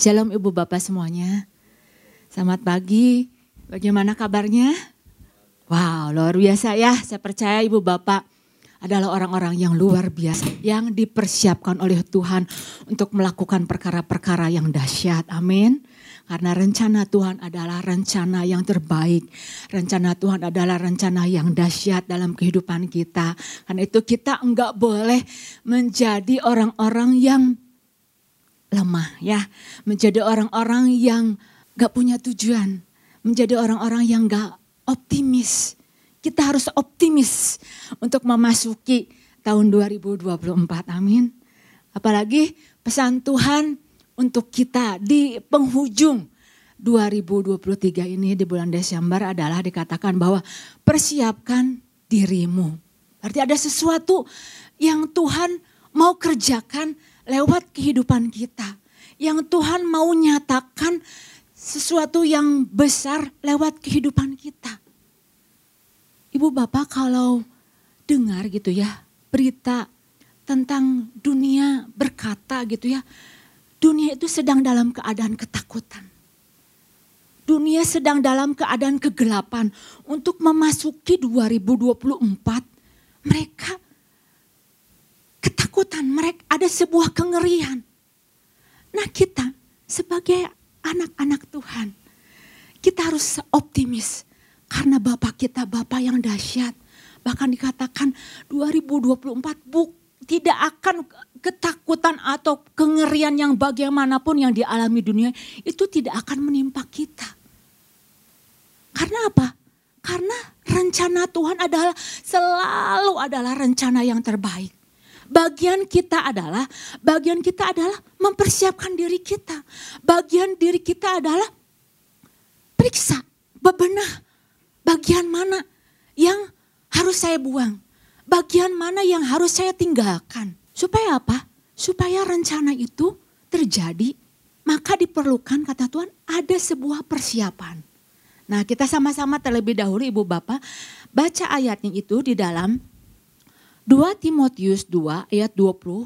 Shalom Ibu Bapak semuanya. Selamat pagi. Bagaimana kabarnya? Wow, luar biasa ya. Saya percaya Ibu Bapak adalah orang-orang yang luar biasa yang dipersiapkan oleh Tuhan untuk melakukan perkara-perkara yang dahsyat. Amin. Karena rencana Tuhan adalah rencana yang terbaik. Rencana Tuhan adalah rencana yang dahsyat dalam kehidupan kita. Karena itu kita enggak boleh menjadi orang-orang yang lemah ya. Menjadi orang-orang yang gak punya tujuan. Menjadi orang-orang yang gak optimis. Kita harus optimis untuk memasuki tahun 2024. Amin. Apalagi pesan Tuhan untuk kita di penghujung 2023 ini di bulan Desember adalah dikatakan bahwa persiapkan dirimu. Arti ada sesuatu yang Tuhan mau kerjakan lewat kehidupan kita. Yang Tuhan mau nyatakan sesuatu yang besar lewat kehidupan kita. Ibu bapak kalau dengar gitu ya berita tentang dunia berkata gitu ya. Dunia itu sedang dalam keadaan ketakutan. Dunia sedang dalam keadaan kegelapan. Untuk memasuki 2024 mereka ketakutan, mereka ada sebuah kengerian. Nah kita sebagai anak-anak Tuhan, kita harus optimis karena Bapak kita Bapak yang dahsyat. Bahkan dikatakan 2024 buk tidak akan ketakutan atau kengerian yang bagaimanapun yang dialami dunia itu tidak akan menimpa kita. Karena apa? Karena rencana Tuhan adalah selalu adalah rencana yang terbaik. Bagian kita adalah, bagian kita adalah mempersiapkan diri kita. Bagian diri kita adalah periksa, bebenah bagian mana yang harus saya buang. Bagian mana yang harus saya tinggalkan. Supaya apa? Supaya rencana itu terjadi. Maka diperlukan kata Tuhan ada sebuah persiapan. Nah kita sama-sama terlebih dahulu ibu bapak baca ayatnya itu di dalam 2 Timotius 2 ayat 20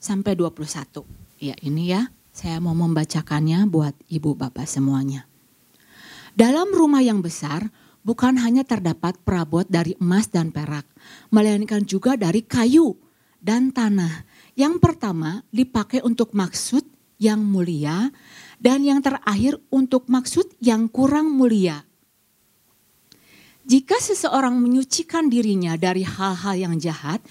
sampai 21. Ya ini ya, saya mau membacakannya buat ibu bapak semuanya. Dalam rumah yang besar bukan hanya terdapat perabot dari emas dan perak, melainkan juga dari kayu dan tanah. Yang pertama dipakai untuk maksud yang mulia dan yang terakhir untuk maksud yang kurang mulia. Jika seseorang menyucikan dirinya dari hal-hal yang jahat,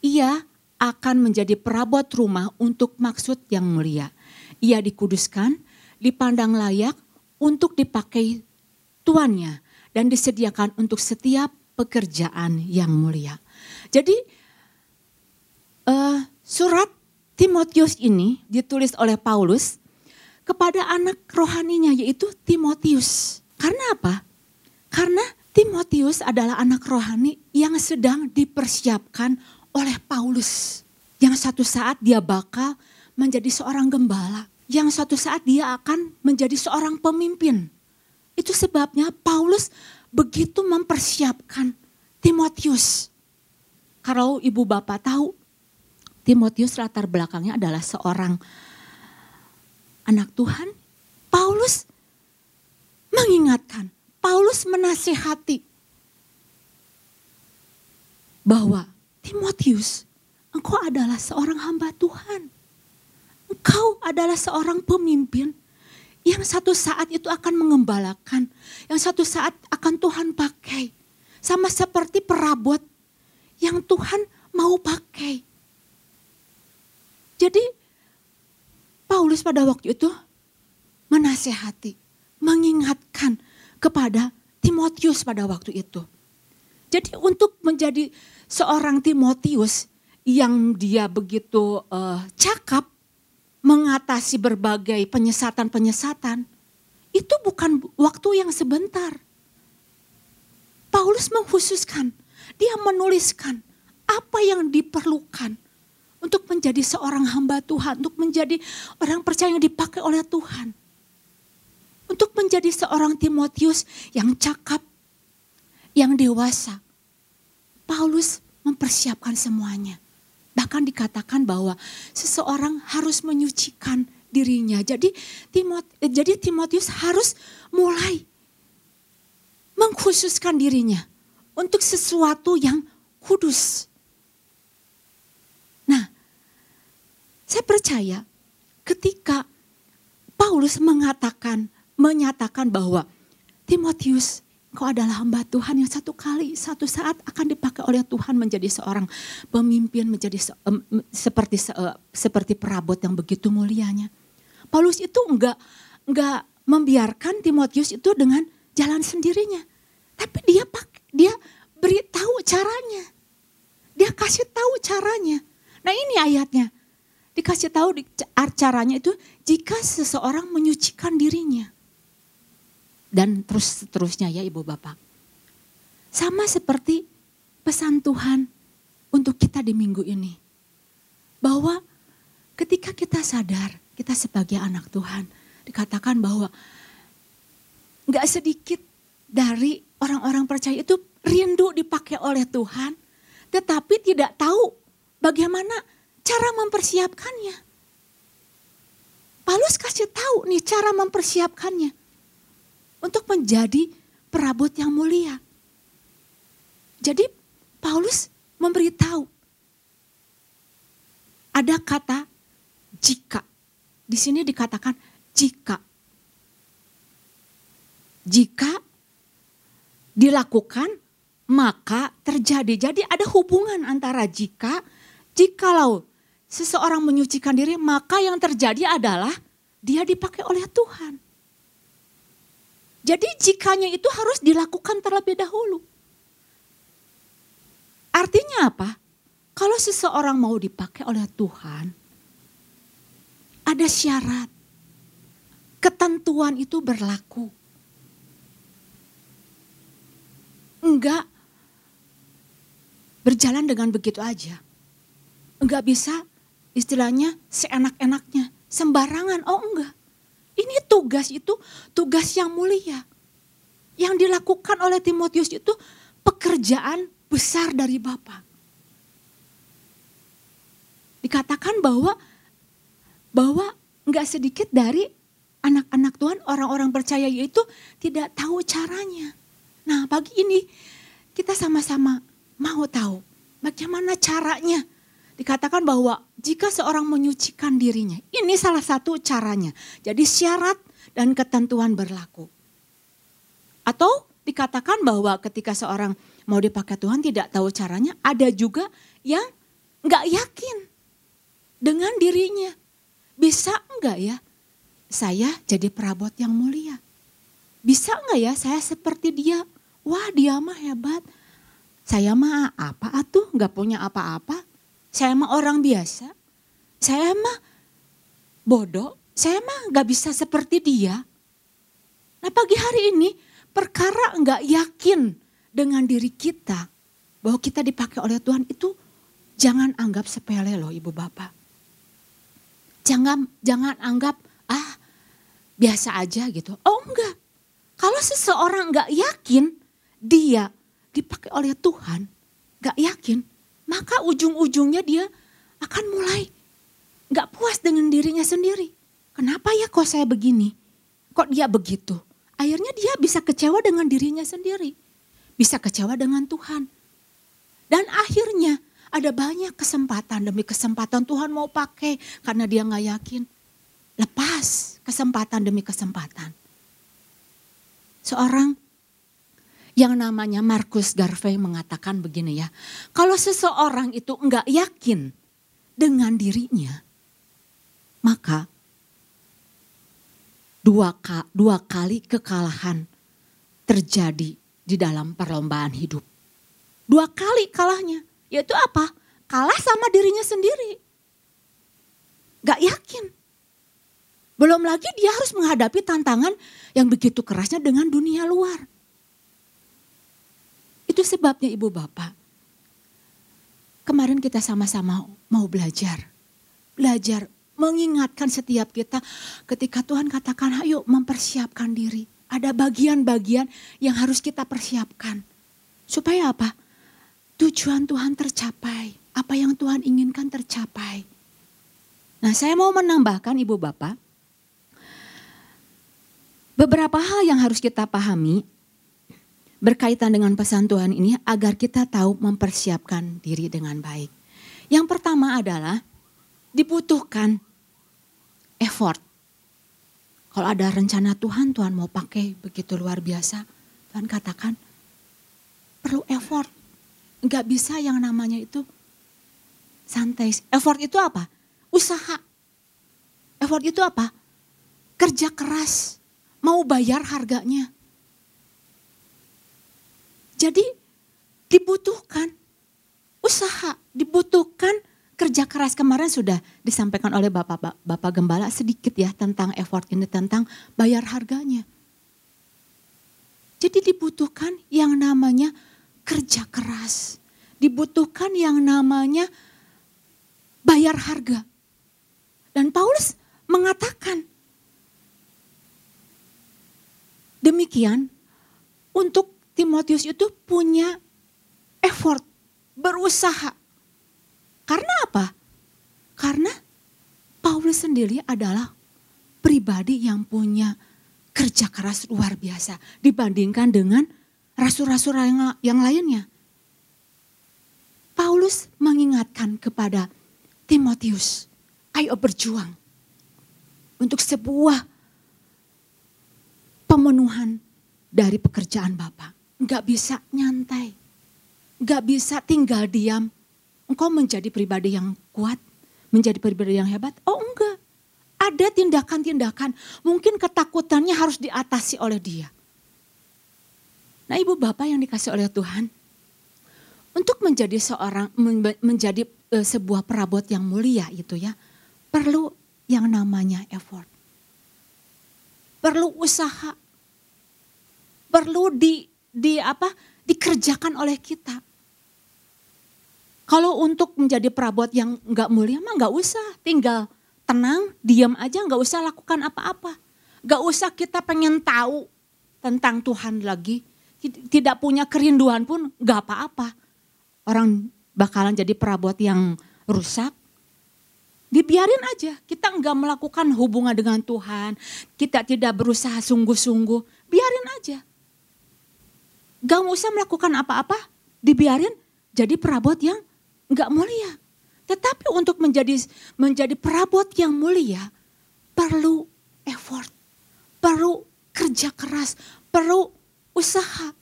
ia akan menjadi perabot rumah untuk maksud yang mulia. Ia dikuduskan, dipandang layak untuk dipakai tuannya dan disediakan untuk setiap pekerjaan yang mulia. Jadi uh, surat Timotius ini ditulis oleh Paulus kepada anak rohaninya yaitu Timotius. Karena apa? Karena Timotius adalah anak rohani yang sedang dipersiapkan oleh Paulus. Yang satu saat dia bakal menjadi seorang gembala. Yang satu saat dia akan menjadi seorang pemimpin. Itu sebabnya Paulus begitu mempersiapkan Timotius. Kalau ibu bapak tahu, Timotius latar belakangnya adalah seorang anak Tuhan. Paulus mengingatkan, Paulus menasihati bahwa Timotius, engkau adalah seorang hamba Tuhan. Engkau adalah seorang pemimpin yang satu saat itu akan mengembalakan, yang satu saat akan Tuhan pakai. Sama seperti perabot yang Tuhan mau pakai. Jadi Paulus pada waktu itu menasehati, mengingatkan kepada Timotius pada waktu itu. Jadi untuk menjadi seorang Timotius yang dia begitu uh, cakap mengatasi berbagai penyesatan-penyesatan, itu bukan waktu yang sebentar. Paulus mengkhususkan, dia menuliskan apa yang diperlukan untuk menjadi seorang hamba Tuhan, untuk menjadi orang percaya yang dipakai oleh Tuhan untuk menjadi seorang Timotius yang cakap, yang dewasa. Paulus mempersiapkan semuanya. Bahkan dikatakan bahwa seseorang harus menyucikan dirinya. Jadi Timot, eh, jadi Timotius harus mulai mengkhususkan dirinya untuk sesuatu yang kudus. Nah, saya percaya ketika Paulus mengatakan, menyatakan bahwa Timotius, kau adalah hamba Tuhan yang satu kali, satu saat akan dipakai oleh Tuhan menjadi seorang pemimpin, menjadi se, um, seperti se, uh, seperti perabot yang begitu mulianya. Paulus itu enggak enggak membiarkan Timotius itu dengan jalan sendirinya. Tapi dia dia beritahu caranya. Dia kasih tahu caranya. Nah ini ayatnya. Dikasih tahu caranya itu jika seseorang menyucikan dirinya. Dan terus seterusnya ya ibu bapak. Sama seperti pesan Tuhan untuk kita di minggu ini. Bahwa ketika kita sadar kita sebagai anak Tuhan dikatakan bahwa nggak sedikit dari orang-orang percaya itu rindu dipakai oleh Tuhan, tetapi tidak tahu bagaimana cara mempersiapkannya. Paulus kasih tahu nih cara mempersiapkannya untuk menjadi perabot yang mulia. Jadi Paulus memberitahu ada kata jika. Di sini dikatakan jika. Jika dilakukan maka terjadi. Jadi ada hubungan antara jika, jikalau seseorang menyucikan diri maka yang terjadi adalah dia dipakai oleh Tuhan. Jadi jikanya itu harus dilakukan terlebih dahulu. Artinya apa? Kalau seseorang mau dipakai oleh Tuhan, ada syarat. Ketentuan itu berlaku. Enggak berjalan dengan begitu aja. Enggak bisa istilahnya seenak-enaknya, sembarangan. Oh enggak. Ini tugas itu tugas yang mulia. Yang dilakukan oleh Timotius itu pekerjaan besar dari Bapak. Dikatakan bahwa bahwa nggak sedikit dari anak-anak Tuhan, orang-orang percaya itu tidak tahu caranya. Nah pagi ini kita sama-sama mau tahu bagaimana caranya. Dikatakan bahwa jika seorang menyucikan dirinya, ini salah satu caranya. Jadi syarat dan ketentuan berlaku. Atau dikatakan bahwa ketika seorang mau dipakai Tuhan tidak tahu caranya, ada juga yang nggak yakin dengan dirinya. Bisa enggak ya saya jadi perabot yang mulia? Bisa enggak ya saya seperti dia? Wah dia mah hebat. Saya mah apa atuh enggak punya apa-apa. Saya mah orang biasa. Saya mah bodoh. Saya mah enggak bisa seperti dia. Nah pagi hari ini perkara enggak yakin dengan diri kita. Bahwa kita dipakai oleh Tuhan itu jangan anggap sepele loh ibu bapak. Jangan jangan anggap ah biasa aja gitu. Oh enggak. Kalau seseorang enggak yakin dia dipakai oleh Tuhan, enggak yakin, maka ujung-ujungnya dia akan mulai enggak puas dengan dirinya sendiri. Kenapa ya kok saya begini? Kok dia begitu? Akhirnya dia bisa kecewa dengan dirinya sendiri. Bisa kecewa dengan Tuhan. Dan akhirnya ada banyak kesempatan demi kesempatan Tuhan mau pakai karena dia nggak yakin. Lepas kesempatan demi kesempatan. Seorang yang namanya Markus Garvey mengatakan begini ya. Kalau seseorang itu nggak yakin dengan dirinya, maka dua, dua kali kekalahan terjadi di dalam perlombaan hidup. Dua kali kalahnya. Yaitu apa? Kalah sama dirinya sendiri. Gak yakin. Belum lagi dia harus menghadapi tantangan yang begitu kerasnya dengan dunia luar. Itu sebabnya ibu bapak. Kemarin kita sama-sama mau belajar. Belajar mengingatkan setiap kita ketika Tuhan katakan ayo mempersiapkan diri. Ada bagian-bagian yang harus kita persiapkan. Supaya apa? tujuan Tuhan tercapai, apa yang Tuhan inginkan tercapai. Nah, saya mau menambahkan Ibu Bapak, Beberapa hal yang harus kita pahami berkaitan dengan pesan Tuhan ini agar kita tahu mempersiapkan diri dengan baik. Yang pertama adalah dibutuhkan effort. Kalau ada rencana Tuhan, Tuhan mau pakai begitu luar biasa. Tuhan katakan perlu effort. Enggak bisa yang namanya itu santai. Effort itu apa? Usaha. Effort itu apa? Kerja keras mau bayar harganya. Jadi dibutuhkan usaha, dibutuhkan kerja keras. Kemarin sudah disampaikan oleh Bapak Bapak Gembala sedikit ya tentang effort ini tentang bayar harganya. Jadi dibutuhkan yang namanya kerja keras. Dibutuhkan yang namanya bayar harga. Dan Paulus mengatakan Demikian untuk Timotius itu punya effort, berusaha. Karena apa? Karena Paulus sendiri adalah pribadi yang punya kerja keras luar biasa dibandingkan dengan rasul-rasul yang, yang lainnya. Paulus mengingatkan kepada Timotius, ayo berjuang untuk sebuah pemenuhan dari pekerjaan Bapak. Enggak bisa nyantai. Enggak bisa tinggal diam. Engkau menjadi pribadi yang kuat, menjadi pribadi yang hebat. Oh enggak. Ada tindakan-tindakan, mungkin ketakutannya harus diatasi oleh dia. Nah ibu bapak yang dikasih oleh Tuhan, untuk menjadi seorang, menjadi e, sebuah perabot yang mulia itu ya, perlu yang namanya effort. Perlu usaha, perlu di di apa dikerjakan oleh kita. Kalau untuk menjadi perabot yang nggak mulia mah nggak usah, tinggal tenang, diam aja, nggak usah lakukan apa-apa, nggak usah kita pengen tahu tentang Tuhan lagi, tidak punya kerinduan pun nggak apa-apa. Orang bakalan jadi perabot yang rusak, dibiarin aja. Kita nggak melakukan hubungan dengan Tuhan, kita tidak berusaha sungguh-sungguh, biarin aja. Gak usah melakukan apa-apa, dibiarin jadi perabot yang gak mulia. Tetapi untuk menjadi menjadi perabot yang mulia perlu effort, perlu kerja keras, perlu usaha.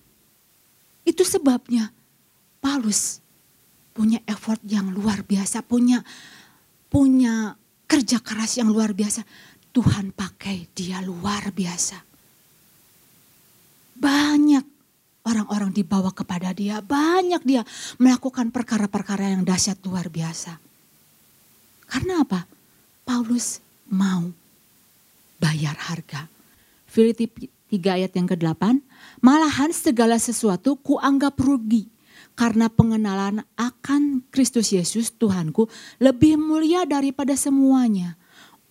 Itu sebabnya Paulus punya effort yang luar biasa, punya punya kerja keras yang luar biasa. Tuhan pakai dia luar biasa. Banyak orang-orang dibawa kepada dia. Banyak dia melakukan perkara-perkara yang dahsyat luar biasa. Karena apa? Paulus mau bayar harga. Filipi 3 ayat yang ke-8, malahan segala sesuatu kuanggap rugi karena pengenalan akan Kristus Yesus Tuhanku lebih mulia daripada semuanya.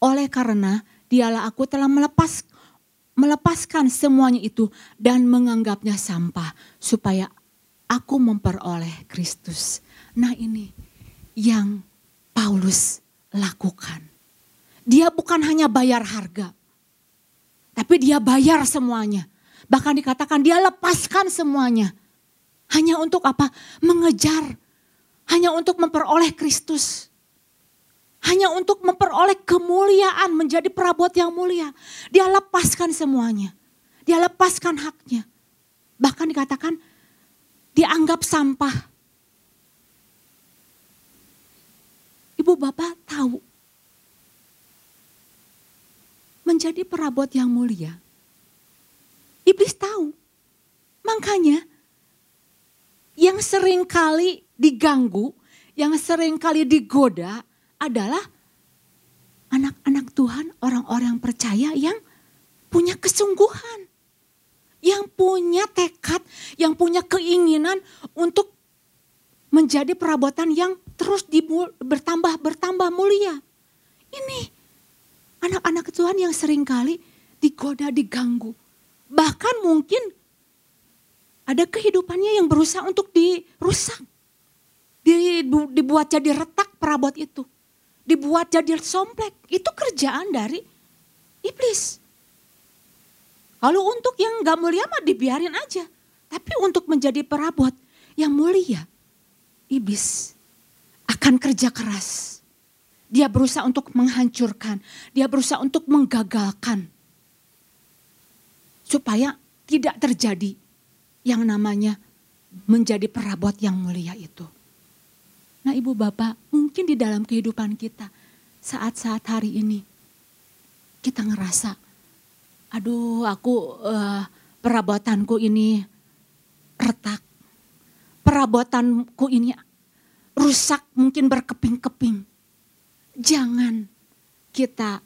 Oleh karena dialah aku telah melepas melepaskan semuanya itu dan menganggapnya sampah supaya aku memperoleh Kristus. Nah ini yang Paulus lakukan. Dia bukan hanya bayar harga, tapi dia bayar semuanya. Bahkan dikatakan dia lepaskan semuanya. Hanya untuk apa? Mengejar. Hanya untuk memperoleh Kristus. Hanya untuk memperoleh kemuliaan menjadi perabot yang mulia. Dia lepaskan semuanya. Dia lepaskan haknya. Bahkan dikatakan dianggap sampah. Ibu bapak tahu. Menjadi perabot yang mulia. Iblis tahu. Makanya yang sering kali diganggu, yang sering kali digoda, adalah anak-anak Tuhan, orang-orang percaya yang punya kesungguhan. Yang punya tekad, yang punya keinginan untuk menjadi perabotan yang terus bertambah-bertambah mulia. Ini anak-anak Tuhan yang sering kali digoda, diganggu. Bahkan mungkin ada kehidupannya yang berusaha untuk dirusak. Dibuat jadi retak perabot itu dibuat jadi somplek. Itu kerjaan dari iblis. Kalau untuk yang gak mulia mah dibiarin aja. Tapi untuk menjadi perabot yang mulia, iblis akan kerja keras. Dia berusaha untuk menghancurkan, dia berusaha untuk menggagalkan. Supaya tidak terjadi yang namanya menjadi perabot yang mulia itu. Nah ibu bapak mungkin di dalam kehidupan kita saat-saat hari ini kita ngerasa aduh aku uh, perabotanku ini retak. Perabotanku ini rusak mungkin berkeping-keping. Jangan kita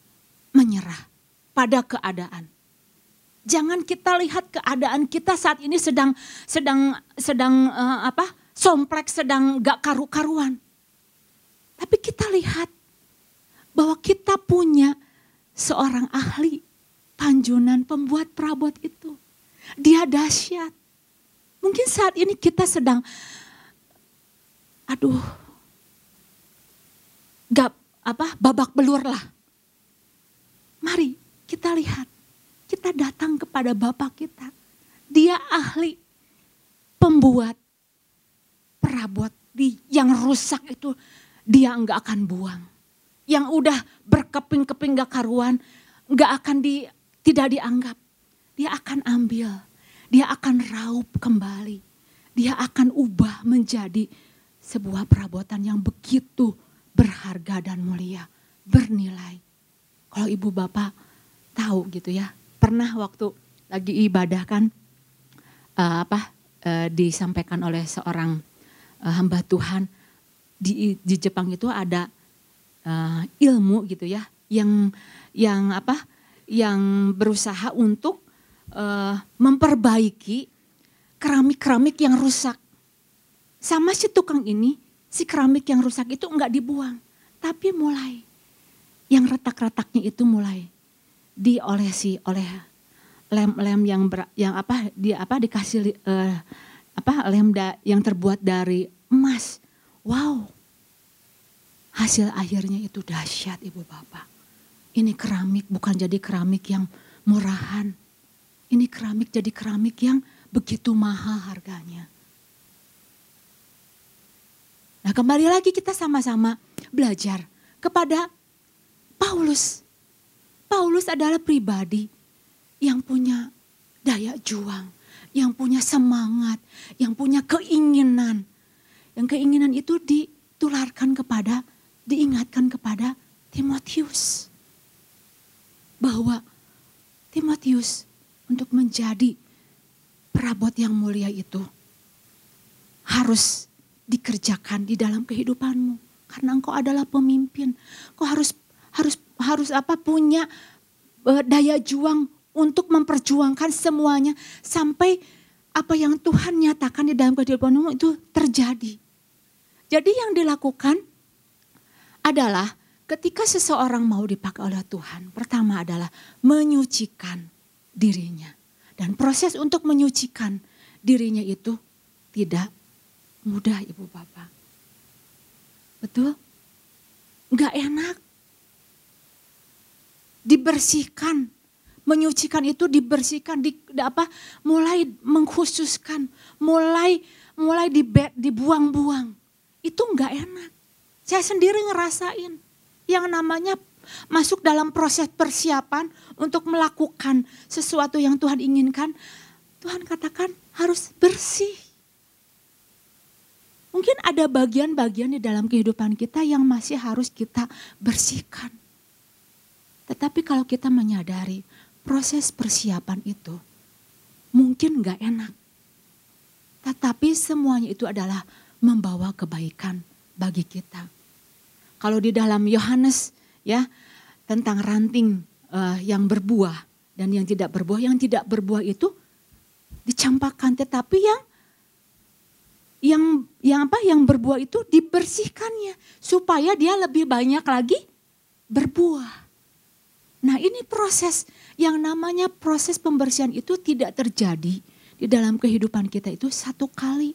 menyerah pada keadaan. Jangan kita lihat keadaan kita saat ini sedang sedang sedang uh, apa? Sompleks sedang gak karu-karuan. Tapi kita lihat bahwa kita punya seorang ahli panjunan pembuat perabot itu. Dia dahsyat. Mungkin saat ini kita sedang, aduh, gak apa babak belur lah. Mari kita lihat, kita datang kepada Bapak kita. Dia ahli pembuat rusak itu dia enggak akan buang. Yang udah berkeping-keping gak karuan, enggak akan di tidak dianggap. Dia akan ambil dia akan raup kembali. Dia akan ubah menjadi sebuah perabotan yang begitu berharga dan mulia, bernilai. Kalau ibu bapak tahu gitu ya, pernah waktu lagi ibadah kan uh, apa uh, disampaikan oleh seorang uh, hamba Tuhan di di Jepang itu ada uh, ilmu gitu ya yang yang apa yang berusaha untuk uh, memperbaiki keramik-keramik yang rusak. Sama si tukang ini, si keramik yang rusak itu enggak dibuang. Tapi mulai, yang retak-retaknya itu mulai diolesi oleh lem-lem yang ber, yang apa dia apa dikasih uh, apa lem da, yang terbuat dari emas. Wow. Hasil akhirnya itu dahsyat Ibu Bapak. Ini keramik bukan jadi keramik yang murahan ini keramik jadi keramik yang begitu mahal harganya. Nah kembali lagi kita sama-sama belajar kepada Paulus. Paulus adalah pribadi yang punya daya juang, yang punya semangat, yang punya keinginan. Yang keinginan itu ditularkan kepada, diingatkan kepada Timotius. Bahwa Timotius untuk menjadi perabot yang mulia itu harus dikerjakan di dalam kehidupanmu karena engkau adalah pemimpin. Kau harus harus harus apa punya uh, daya juang untuk memperjuangkan semuanya sampai apa yang Tuhan nyatakan di dalam kehidupanmu itu terjadi. Jadi yang dilakukan adalah ketika seseorang mau dipakai oleh Tuhan, pertama adalah menyucikan dirinya. Dan proses untuk menyucikan dirinya itu tidak mudah ibu bapak. Betul? Enggak enak. Dibersihkan. Menyucikan itu dibersihkan, di, apa, mulai mengkhususkan, mulai mulai dibuang-buang. Itu enggak enak. Saya sendiri ngerasain yang namanya masuk dalam proses persiapan untuk melakukan sesuatu yang Tuhan inginkan, Tuhan katakan harus bersih. Mungkin ada bagian-bagian di dalam kehidupan kita yang masih harus kita bersihkan. Tetapi kalau kita menyadari proses persiapan itu mungkin gak enak. Tetapi semuanya itu adalah membawa kebaikan bagi kita. Kalau di dalam Yohanes ya tentang ranting uh, yang berbuah dan yang tidak berbuah. Yang tidak berbuah itu dicampakkan, tetapi yang yang yang apa yang berbuah itu dibersihkannya supaya dia lebih banyak lagi berbuah. Nah, ini proses yang namanya proses pembersihan itu tidak terjadi di dalam kehidupan kita itu satu kali.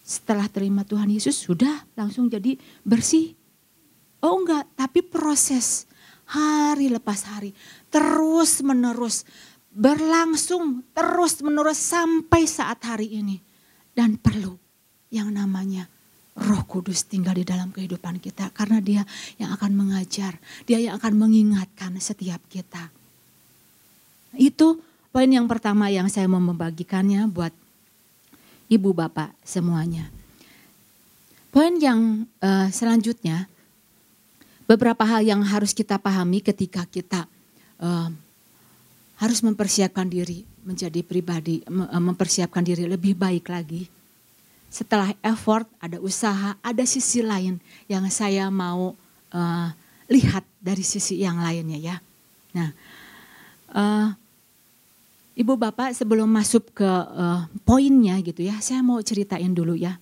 Setelah terima Tuhan Yesus sudah langsung jadi bersih Oh enggak, tapi proses hari lepas hari terus menerus berlangsung terus menerus sampai saat hari ini. Dan perlu yang namanya roh kudus tinggal di dalam kehidupan kita. Karena dia yang akan mengajar, dia yang akan mengingatkan setiap kita. Itu poin yang pertama yang saya mau membagikannya buat ibu bapak semuanya. Poin yang uh, selanjutnya, beberapa hal yang harus kita pahami ketika kita uh, harus mempersiapkan diri menjadi pribadi, mempersiapkan diri lebih baik lagi. Setelah effort, ada usaha, ada sisi lain yang saya mau uh, lihat dari sisi yang lainnya ya. Nah, uh, Ibu Bapak sebelum masuk ke uh, poinnya gitu ya, saya mau ceritain dulu ya.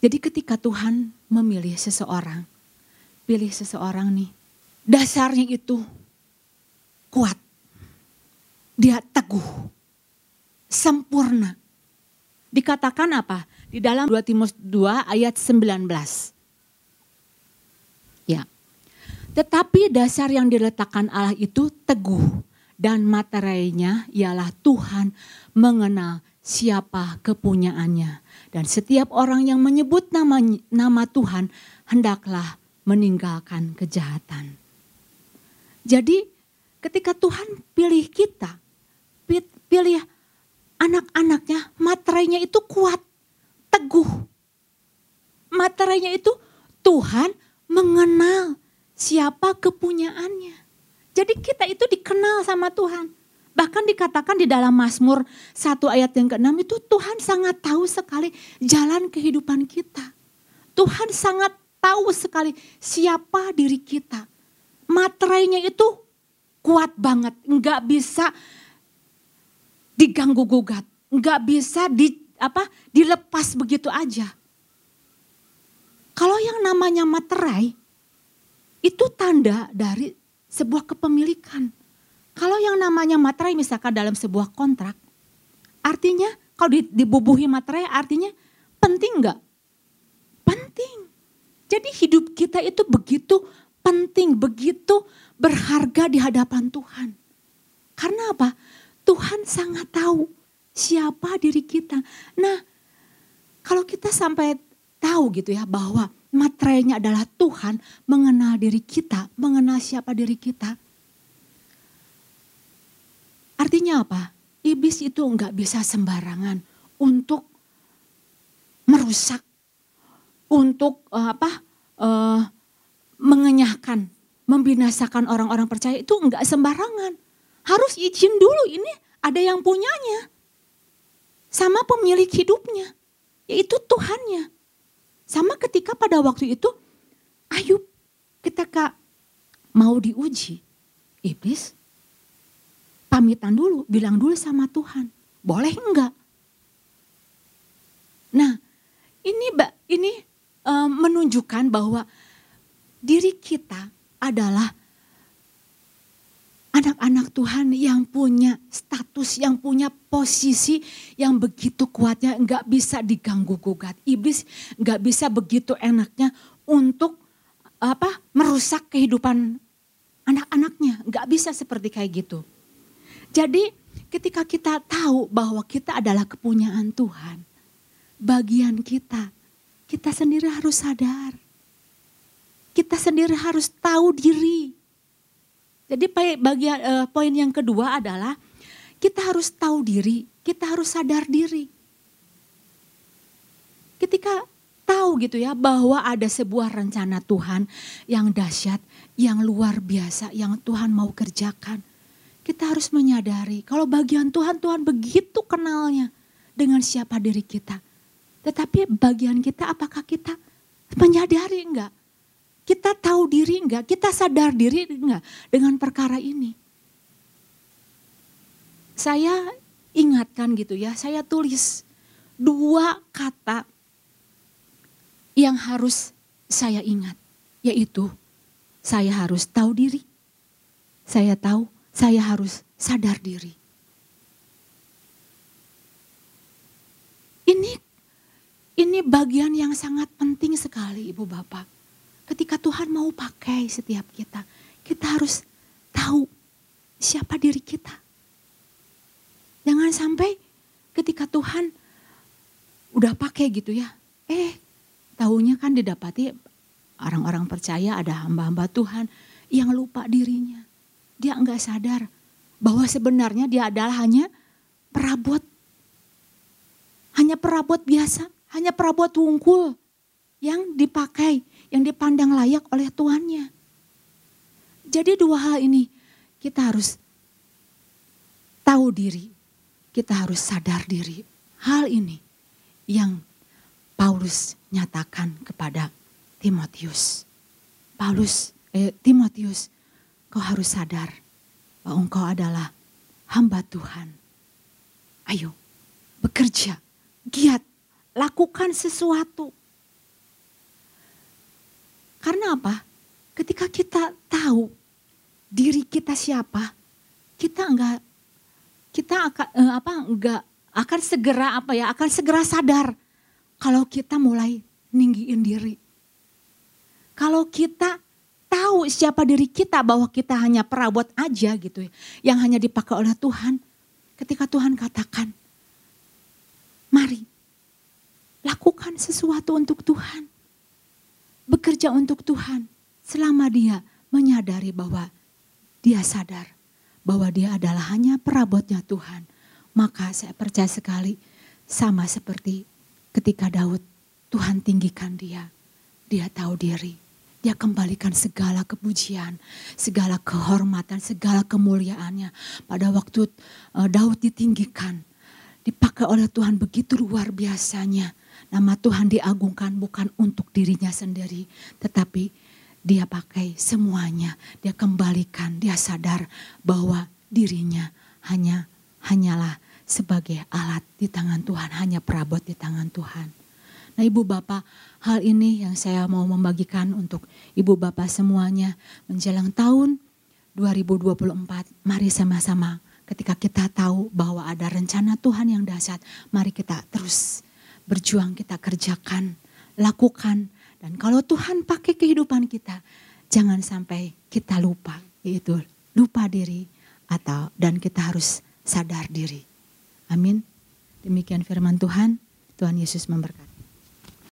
Jadi ketika Tuhan memilih seseorang, pilih seseorang nih, dasarnya itu kuat. Dia teguh, sempurna. Dikatakan apa? Di dalam 2 Timotius 2 ayat 19. Ya. Tetapi dasar yang diletakkan Allah itu teguh dan materainya ialah Tuhan mengenal siapa kepunyaannya. Dan setiap orang yang menyebut nama, nama Tuhan hendaklah meninggalkan kejahatan. Jadi ketika Tuhan pilih kita, pilih anak-anaknya, materainya itu kuat, teguh. Materainya itu Tuhan mengenal siapa kepunyaannya. Jadi kita itu dikenal sama Tuhan. Bahkan dikatakan di dalam Mazmur satu ayat yang ke-6 itu Tuhan sangat tahu sekali jalan kehidupan kita. Tuhan sangat tahu sekali siapa diri kita. Materainya itu kuat banget, nggak bisa diganggu gugat, nggak bisa di apa dilepas begitu aja. Kalau yang namanya materai itu tanda dari sebuah kepemilikan. Kalau yang namanya materai misalkan dalam sebuah kontrak, artinya kalau dibubuhi materai artinya penting nggak? Jadi hidup kita itu begitu penting, begitu berharga di hadapan Tuhan. Karena apa? Tuhan sangat tahu siapa diri kita. Nah, kalau kita sampai tahu gitu ya bahwa materainya adalah Tuhan mengenal diri kita, mengenal siapa diri kita. Artinya apa? Iblis itu enggak bisa sembarangan untuk merusak, untuk uh, apa? Uh, mengenyahkan, membinasakan orang-orang percaya itu enggak sembarangan. Harus izin dulu ini ada yang punyanya. Sama pemilik hidupnya, yaitu Tuhannya. Sama ketika pada waktu itu Ayub ketika mau diuji, iblis pamitan dulu, bilang dulu sama Tuhan, boleh enggak? Nah, ini ini menunjukkan bahwa diri kita adalah anak-anak Tuhan yang punya status, yang punya posisi yang begitu kuatnya, nggak bisa diganggu gugat. Iblis nggak bisa begitu enaknya untuk apa merusak kehidupan anak-anaknya, nggak bisa seperti kayak gitu. Jadi ketika kita tahu bahwa kita adalah kepunyaan Tuhan, bagian kita, kita sendiri harus sadar. Kita sendiri harus tahu diri jadi bagian uh, poin yang kedua adalah kita harus tahu diri, kita harus sadar diri. Ketika tahu gitu ya bahwa ada sebuah rencana Tuhan yang dahsyat, yang luar biasa, yang Tuhan mau kerjakan. Kita harus menyadari kalau bagian Tuhan, Tuhan begitu kenalnya dengan siapa diri kita. Tetapi bagian kita apakah kita menyadari enggak? Kita tahu diri enggak? Kita sadar diri enggak dengan perkara ini? Saya ingatkan gitu ya, saya tulis dua kata yang harus saya ingat. Yaitu saya harus tahu diri. Saya tahu saya harus sadar diri. Ini ini bagian yang sangat penting sekali Ibu Bapak ketika Tuhan mau pakai setiap kita, kita harus tahu siapa diri kita. Jangan sampai ketika Tuhan udah pakai gitu ya. Eh, tahunya kan didapati orang-orang percaya ada hamba-hamba Tuhan yang lupa dirinya. Dia enggak sadar bahwa sebenarnya dia adalah hanya perabot. Hanya perabot biasa, hanya perabot wungkul yang dipakai, yang dipandang layak oleh tuannya. Jadi dua hal ini kita harus tahu diri, kita harus sadar diri. Hal ini yang Paulus nyatakan kepada Timotius. Paulus, eh, Timotius, kau harus sadar bahwa engkau adalah hamba Tuhan. Ayo, bekerja, giat, lakukan sesuatu. Karena apa? Ketika kita tahu diri kita siapa, kita enggak kita akan eh, apa enggak akan segera apa ya akan segera sadar kalau kita mulai ninggiin diri. Kalau kita tahu siapa diri kita bahwa kita hanya perabot aja gitu ya, yang hanya dipakai oleh Tuhan. Ketika Tuhan katakan, mari lakukan sesuatu untuk Tuhan. Bekerja untuk Tuhan selama dia menyadari bahwa dia sadar bahwa dia adalah hanya perabotnya Tuhan. Maka saya percaya sekali sama seperti ketika Daud Tuhan tinggikan dia. Dia tahu diri. Dia kembalikan segala kepujian, segala kehormatan, segala kemuliaannya. Pada waktu uh, Daud ditinggikan, dipakai oleh Tuhan begitu luar biasanya. Nama Tuhan diagungkan bukan untuk dirinya sendiri, tetapi dia pakai semuanya. Dia kembalikan, dia sadar bahwa dirinya hanya hanyalah sebagai alat di tangan Tuhan, hanya perabot di tangan Tuhan. Nah ibu bapak hal ini yang saya mau membagikan untuk ibu bapak semuanya menjelang tahun 2024. Mari sama-sama ketika kita tahu bahwa ada rencana Tuhan yang dahsyat. Mari kita terus berjuang, kita kerjakan, lakukan. Dan kalau Tuhan pakai kehidupan kita, jangan sampai kita lupa, yaitu lupa diri atau dan kita harus sadar diri. Amin. Demikian firman Tuhan. Tuhan Yesus memberkati.